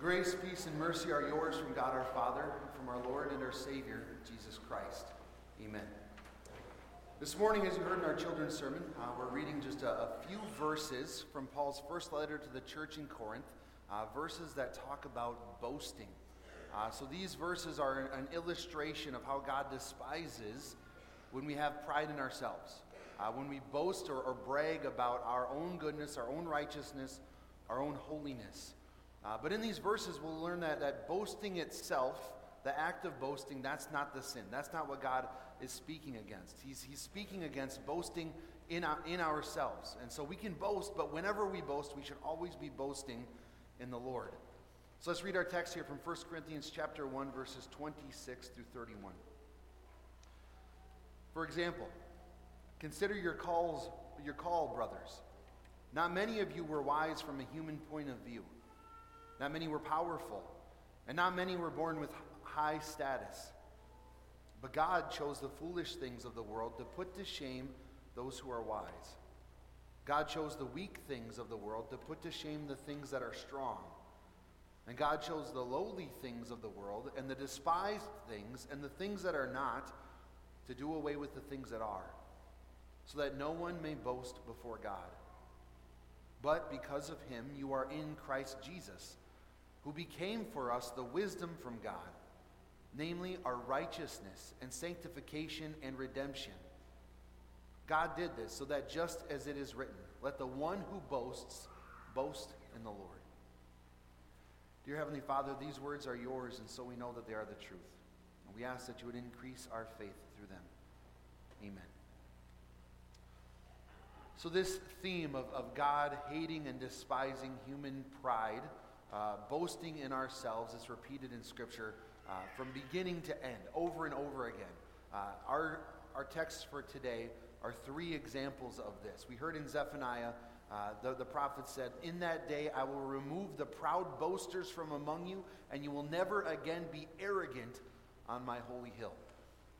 Grace, peace, and mercy are yours from God our Father, and from our Lord and our Savior, Jesus Christ. Amen. This morning, as you heard in our children's sermon, uh, we're reading just a, a, few verses from Paul's first letter to the church in Corinth, uh, verses that talk about boasting. Uh, so these verses are an illustration of how God despises when we have pride in ourselves, uh, when we boast or, or brag about our own goodness, our own righteousness, our own holiness. Uh, but in these verses, we'll learn that, that boasting itself, the act of boasting, that's not the sin. That's not what God is speaking against. He's, he's speaking against boasting in, our, in ourselves. And so we can boast, but whenever we boast, we should always be boasting in the Lord. So let's read our text here from 1 Corinthians chapter 1, verses 26 through 31. For example, consider your calls, your call, brothers. Not many of you were wise from a human point of view. Not many were powerful, and not many were born with high status. But God chose the foolish things of the world to put to shame those who are wise. God chose the weak things of the world to put to shame the things that are strong. And God chose the lowly things of the world and the despised things and the things that are not to do away with the things that are, so that no one may boast before God. But because of him, you are in Christ Jesus who became for us the wisdom from God, namely our righteousness and sanctification and redemption. God did this so that just as it is written, let the one who boasts boast in the Lord. Dear Heavenly Father, these words are yours, and so we know that they are the truth. And we ask that you would increase our faith through them. Amen. So, this theme of, of God hating and despising human pride uh, boasting in ourselves is repeated in Scripture uh, from beginning to end, over and over again. Uh, our, our texts for today are three examples of this. We heard in Zephaniah, uh, the, the prophet said, In that day I will remove the proud boasters from among you, and you will never again be arrogant on my holy hill.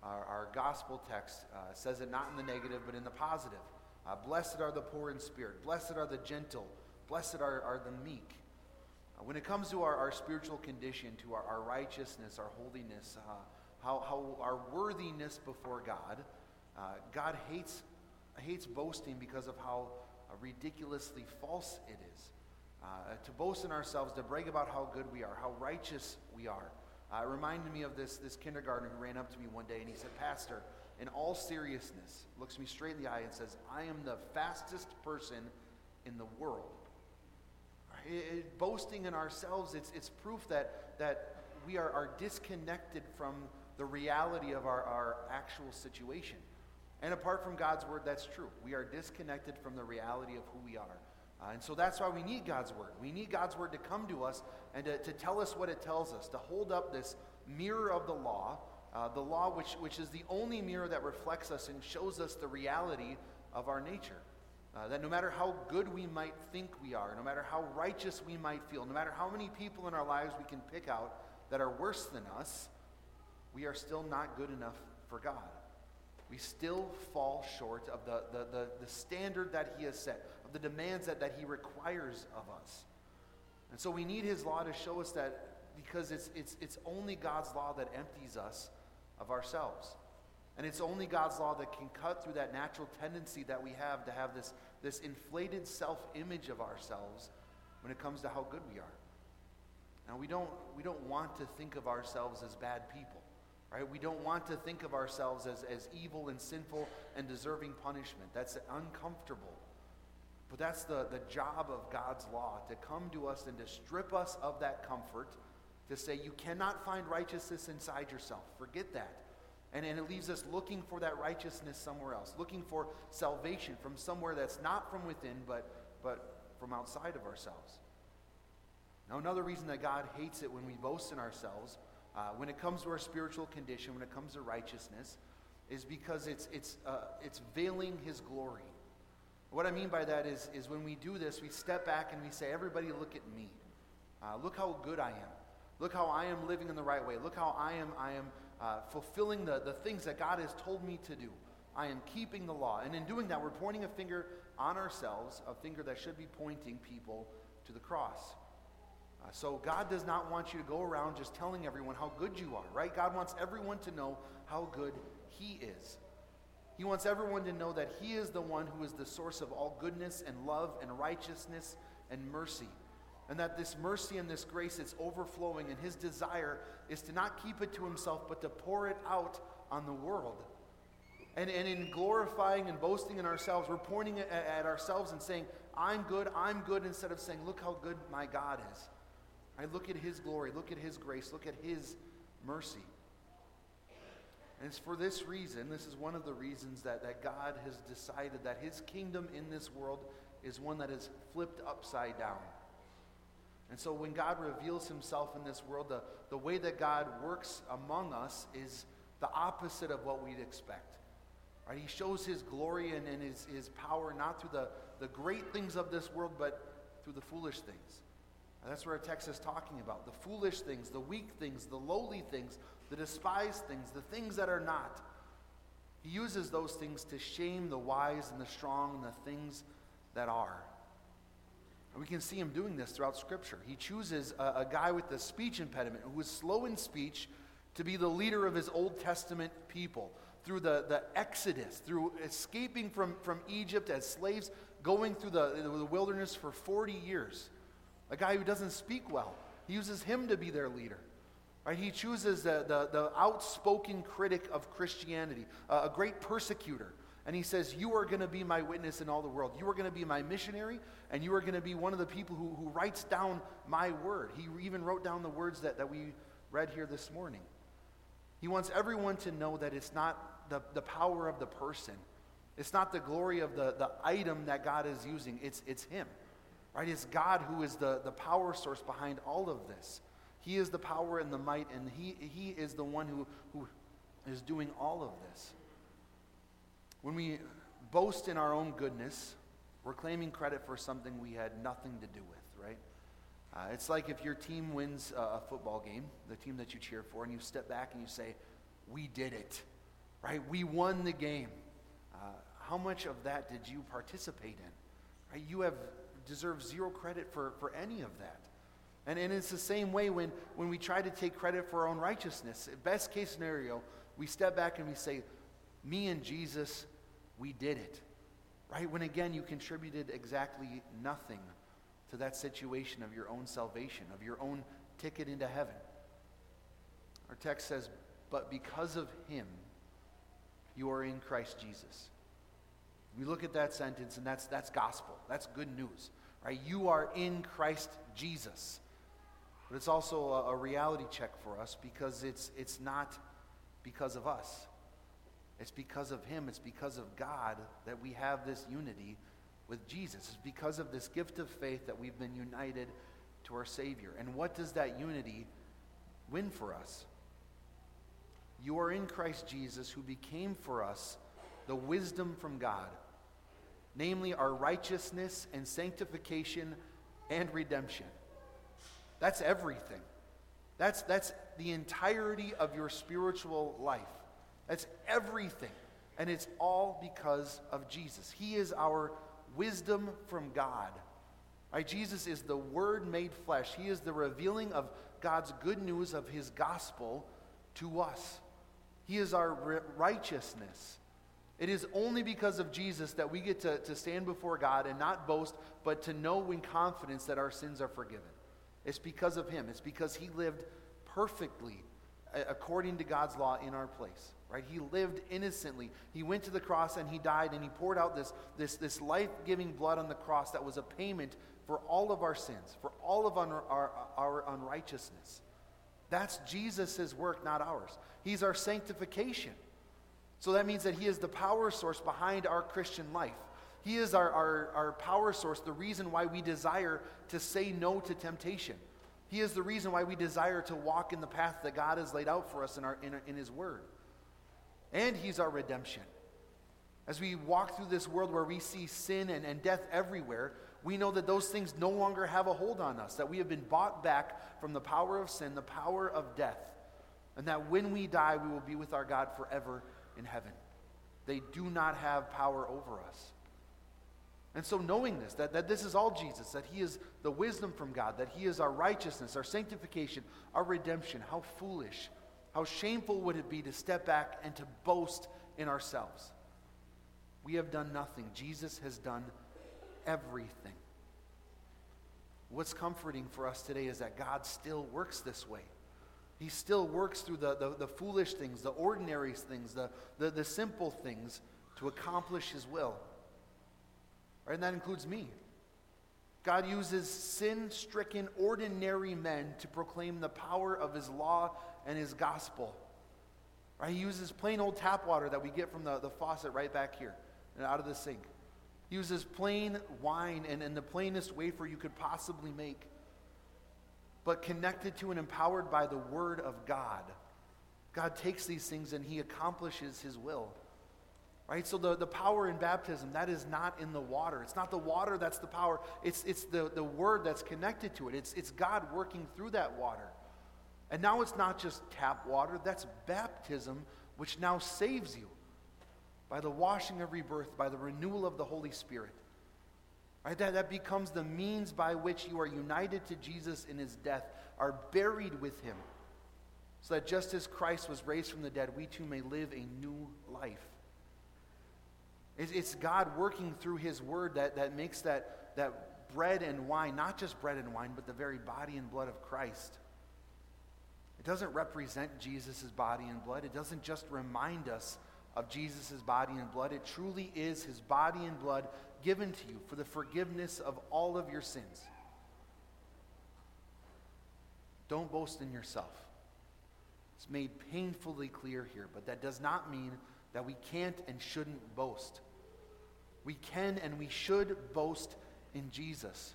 Our, our gospel text uh, says it not in the negative, but in the positive. Blessed are the poor in spirit, blessed are the gentle, blessed are, are the meek. Uh, when it comes to our, our spiritual condition, to our, our righteousness, our holiness, uh, how, how our worthiness before God, uh, God hates, hates boasting because of how uh, ridiculously false it is. Uh, to boast in ourselves, to brag about how good we are, how righteous we are. It reminded me of this, this kindergartner who ran up to me one day and he said, Pastor, in all seriousness, looks me straight in the eye and says, I am the fastest person in the world. It, boasting in ourselves, it's, it's proof that, that we are, are disconnected from the reality of our, our actual situation. And apart from God's word, that's true. We are disconnected from the reality of who we are. Uh, and so that's why we need God's word. We need God's word to come to us and to, to tell us what it tells us, to hold up this mirror of the law, uh, the law which, which is the only mirror that reflects us and shows us the reality of our nature. Uh, that no matter how good we might think we are, no matter how righteous we might feel, no matter how many people in our lives we can pick out that are worse than us, we are still not good enough for God. We still fall short of the, the, the, the standard that He has set, of the demands that, that He requires of us. And so we need His law to show us that because it's, it's, it's only God's law that empties us of ourselves. And it's only God's law that can cut through that natural tendency that we have to have this, this inflated self image of ourselves when it comes to how good we are. Now, we don't, we don't want to think of ourselves as bad people, right? We don't want to think of ourselves as, as evil and sinful and deserving punishment. That's uncomfortable. But that's the, the job of God's law to come to us and to strip us of that comfort, to say, you cannot find righteousness inside yourself. Forget that. And, and it leaves us looking for that righteousness somewhere else, looking for salvation from somewhere that's not from within, but, but from outside of ourselves. Now, another reason that God hates it when we boast in ourselves, uh, when it comes to our spiritual condition, when it comes to righteousness, is because it's, it's, uh, it's veiling His glory. What I mean by that is, is when we do this, we step back and we say, Everybody, look at me. Uh, look how good I am. Look how I am living in the right way. Look how I am, I am uh, fulfilling the, the things that God has told me to do. I am keeping the law. And in doing that, we're pointing a finger on ourselves, a finger that should be pointing people to the cross. Uh, so God does not want you to go around just telling everyone how good you are, right? God wants everyone to know how good He is. He wants everyone to know that He is the one who is the source of all goodness and love and righteousness and mercy. And that this mercy and this grace is overflowing, and His desire is to not keep it to Himself, but to pour it out on the world. And, and in glorifying and boasting in ourselves, we're pointing at, at ourselves and saying, I'm good, I'm good, instead of saying, Look how good my God is. I look at His glory, look at His grace, look at His mercy. And it's for this reason, this is one of the reasons that, that God has decided that his kingdom in this world is one that is flipped upside down. And so when God reveals himself in this world, the, the way that God works among us is the opposite of what we'd expect. Right? He shows his glory and, and his, his power not through the, the great things of this world, but through the foolish things. And that's what our text is talking about. The foolish things, the weak things, the lowly things, the despised things, the things that are not. He uses those things to shame the wise and the strong and the things that are. And we can see him doing this throughout Scripture. He chooses a, a guy with a speech impediment who was slow in speech to be the leader of his Old Testament people through the, the Exodus, through escaping from, from Egypt as slaves, going through the, the wilderness for 40 years. A guy who doesn't speak well. He uses him to be their leader. Right? He chooses the, the, the outspoken critic of Christianity, a great persecutor. And he says, You are going to be my witness in all the world. You are going to be my missionary, and you are going to be one of the people who, who writes down my word. He even wrote down the words that, that we read here this morning. He wants everyone to know that it's not the, the power of the person, it's not the glory of the, the item that God is using, it's, it's Him. Right? It's God who is the, the power source behind all of this. He is the power and the might, and He, he is the one who, who is doing all of this. When we boast in our own goodness, we're claiming credit for something we had nothing to do with, right? Uh, it's like if your team wins a, football game, the team that you cheer for, and you step back and you say, We did it, right? We won the game. Uh, how much of that did you participate in? Right? You have deserve zero credit for, for any of that. And, and it's the same way when, when we try to take credit for our own righteousness. Best case scenario, we step back and we say, Me and Jesus, we did it. Right? When again, you contributed exactly nothing to that situation of your own salvation, of your own ticket into heaven. Our text says, But because of him, you are in Christ Jesus. We look at that sentence, and that's, that's gospel. That's good news. Right? You are in Christ Jesus. But it's also a, a reality check for us because it's, it's not because of us. It's because of Him, it's because of God that we have this unity with Jesus. It's because of this gift of faith that we've been united to our Savior. And what does that unity win for us? You are in Christ Jesus, who became for us the wisdom from God, namely our righteousness and sanctification and redemption. That's everything. That's, that's the entirety of your spiritual life. That's everything. And it's all because of Jesus. He is our wisdom from God. Right? Jesus is the Word made flesh. He is the revealing of God's good news of His gospel to us. He is our righteousness. It is only because of Jesus that we get to, to stand before God and not boast, but to know in confidence that our sins are forgiven. It's because of him. It's because he lived perfectly according to God's law in our place. Right? He lived innocently. He went to the cross and he died and he poured out this, this, this life giving blood on the cross that was a payment for all of our sins, for all of our, our, our unrighteousness. That's Jesus' work, not ours. He's our sanctification. So that means that He is the power source behind our Christian life. He is our, our, our power source, the reason why we desire to say no to temptation. He is the reason why we desire to walk in the path that God has laid out for us in, our, in, in His Word. And He's our redemption. As we walk through this world where we see sin and, and death everywhere, we know that those things no longer have a hold on us, that we have been bought back from the power of sin, the power of death, and that when we die, we will be with our God forever in heaven. They do not have power over us. And so, knowing this, that, that this is all Jesus, that He is the wisdom from God, that He is our righteousness, our sanctification, our redemption, how foolish, how shameful would it be to step back and to boast in ourselves? We have done nothing. Jesus has done everything. What's comforting for us today is that God still works this way. He still works through the, the, the foolish things, the ordinary things, the, the, the simple things to accomplish His will. Right? And that includes me. God uses sin stricken, ordinary men to proclaim the power of His law and His gospel. Right? He uses plain old tap water that we get from the, the faucet right back here and out of the sink. He uses plain wine and in the plainest wafer you could possibly make, but connected to and empowered by the Word of God. God takes these things and He accomplishes His will. Right? So the, the power in baptism, that is not in the water. It's not the water that's the power. It's, it's the, the word that's connected to it. It's, it's God working through that water. And now it's not just tap water, that's baptism, which now saves you by the washing of rebirth, by the renewal of the Holy Spirit. Right? That, that becomes the means by which you are united to Jesus in his death, are buried with him, so that just as Christ was raised from the dead, we too may live a new life. It's, it's God working through his word that, that makes that, that bread and wine, not just bread and wine, but the very body and blood of Christ. It doesn't represent Jesus' body and blood. It doesn't just remind us of Jesus' body and blood. It truly is his body and blood given to you for the forgiveness of all of your sins. Don't boast in yourself. It's made painfully clear here, but that does not mean that we can't and shouldn't boast. We can and we should boast in Jesus,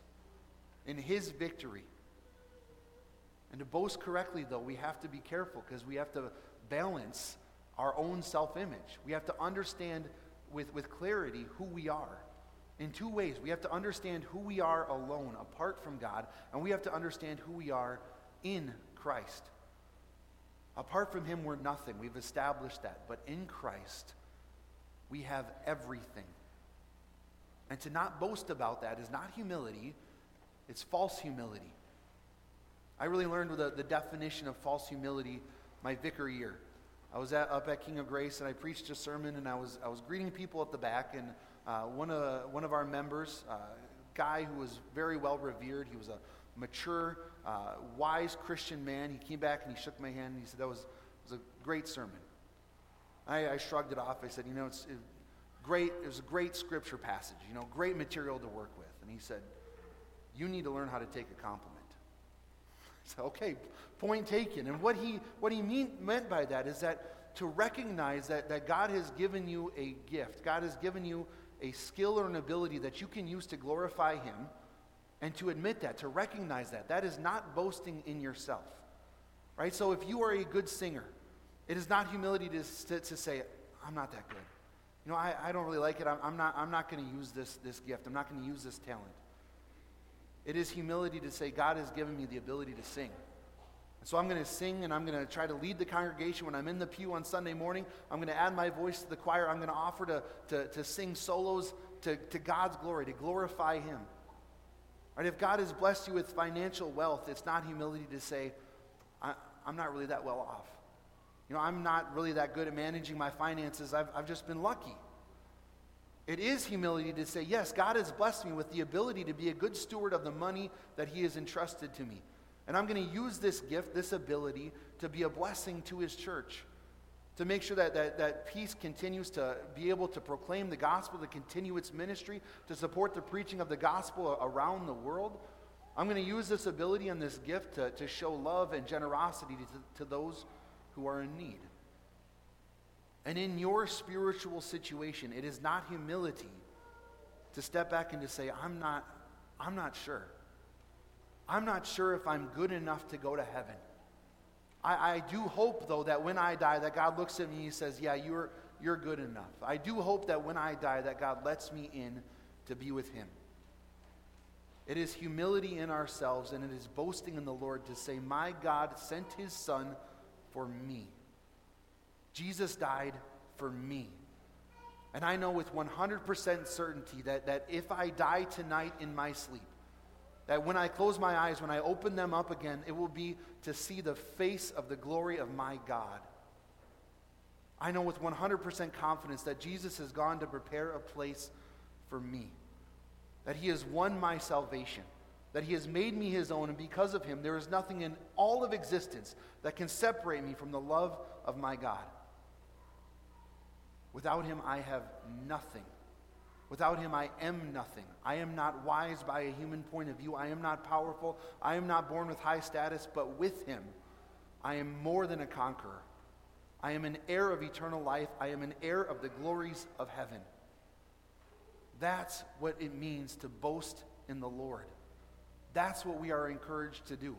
in his victory. And to boast correctly, though, we have to be careful because we have to balance our own self image. We have to understand with, with clarity who we are in two ways. We have to understand who we are alone, apart from God, and we have to understand who we are in Christ. Apart from Him, we're nothing. We've established that. But in Christ, we have everything. And to not boast about that is not humility, it's false humility. I really learned the, the definition of false humility my vicar year. I was at, up at King of Grace and I preached a sermon and I was, I was greeting people at the back and uh, one, of, one of our members, a uh, guy who was very well revered, he was a mature, uh, wise Christian man. He came back and he shook my hand and he said, that was, was a great sermon. I, I shrugged it off. I said, you know, it's it, great. It was a great scripture passage, you know, great material to work with. And he said, you need to learn how to take a compliment. Said, okay, point taken. And what he, what he mean, meant by that is that to recognize that, that God has given you a gift, God has given you a skill or an ability that you can use to glorify Him, and to admit that, to recognize that. That is not boasting in yourself. Right? So if you are a good singer, it is not humility to, to, to say, I'm not that good. You know, I, I don't really like it. I'm, I'm not, I'm not going to use this, this gift. I'm not going to use this talent. It is humility to say, God has given me the ability to sing. And so I'm going to sing and I'm going to try to lead the congregation when I'm in the pew on Sunday morning. I'm going to add my voice to the choir. I'm going to offer to, to, to sing solos to, to God's glory, to glorify Him. Right? If God has blessed you with financial wealth, it's not humility to say, I, am not really that well off. You know, I'm not really that good at managing my finances. I've, I've just been lucky. It is humility to say, Yes, God has blessed me with the ability to be a good steward of the money that He has entrusted to me. And I'm going to use this gift, this ability, to be a blessing to His church, to make sure that, that, that peace continues to be able to proclaim the gospel, to continue its ministry, to support the preaching of the gospel around the world. I'm going to use this ability and this gift to, to show love and generosity to, to those who are in need. And in your spiritual situation, it is not humility to step back and to say, I'm not, I'm not sure. I'm not sure if I'm good enough to go to heaven. I, I do hope, though, that when I die, that God looks at me and he says, Yeah, you're, you're good enough. I do hope that when I die, that God lets me in to be with him. It is humility in ourselves and it is boasting in the Lord to say, My God sent his Son for me. Jesus died for me. And I know with 100% certainty that, that if I die tonight in my sleep, that when I close my eyes, when I open them up again, it will be to see the face of the glory of my God. I know with 100% confidence that Jesus has gone to prepare a place for me, that he has won my salvation, that he has made me his own, and because of him, there is nothing in all of existence that can separate me from the love of my God. Without him, I have nothing. Without him, I am nothing. I am not wise by a human point of view. I am not powerful. I am not born with high status, but with him, I am more than a conqueror. I am an heir of eternal life. I am an heir of the glories of heaven. That's what it means to boast in the Lord. That's what we are encouraged to do.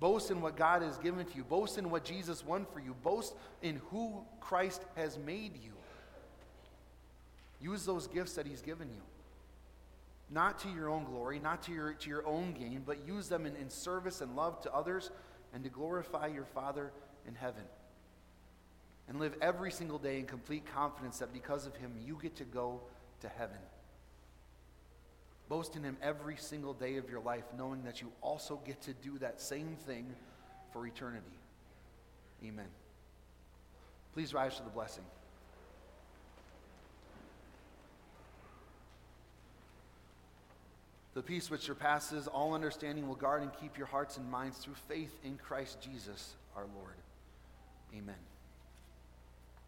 Boast in what God has given to you. Boast in what Jesus won for you. Boast in who Christ has made you. Use those gifts that He's given you. Not to your own glory, not to your, to your own gain, but use them in, in service and love to others and to glorify your Father in heaven. And live every single day in complete confidence that because of Him, you get to go to heaven. Boast in Him every single day of your life, knowing that you also get to do that same thing for eternity. Amen. Please rise to the blessing. The peace which surpasses all understanding will guard and keep your hearts and minds through faith in Christ Jesus our Lord. Amen.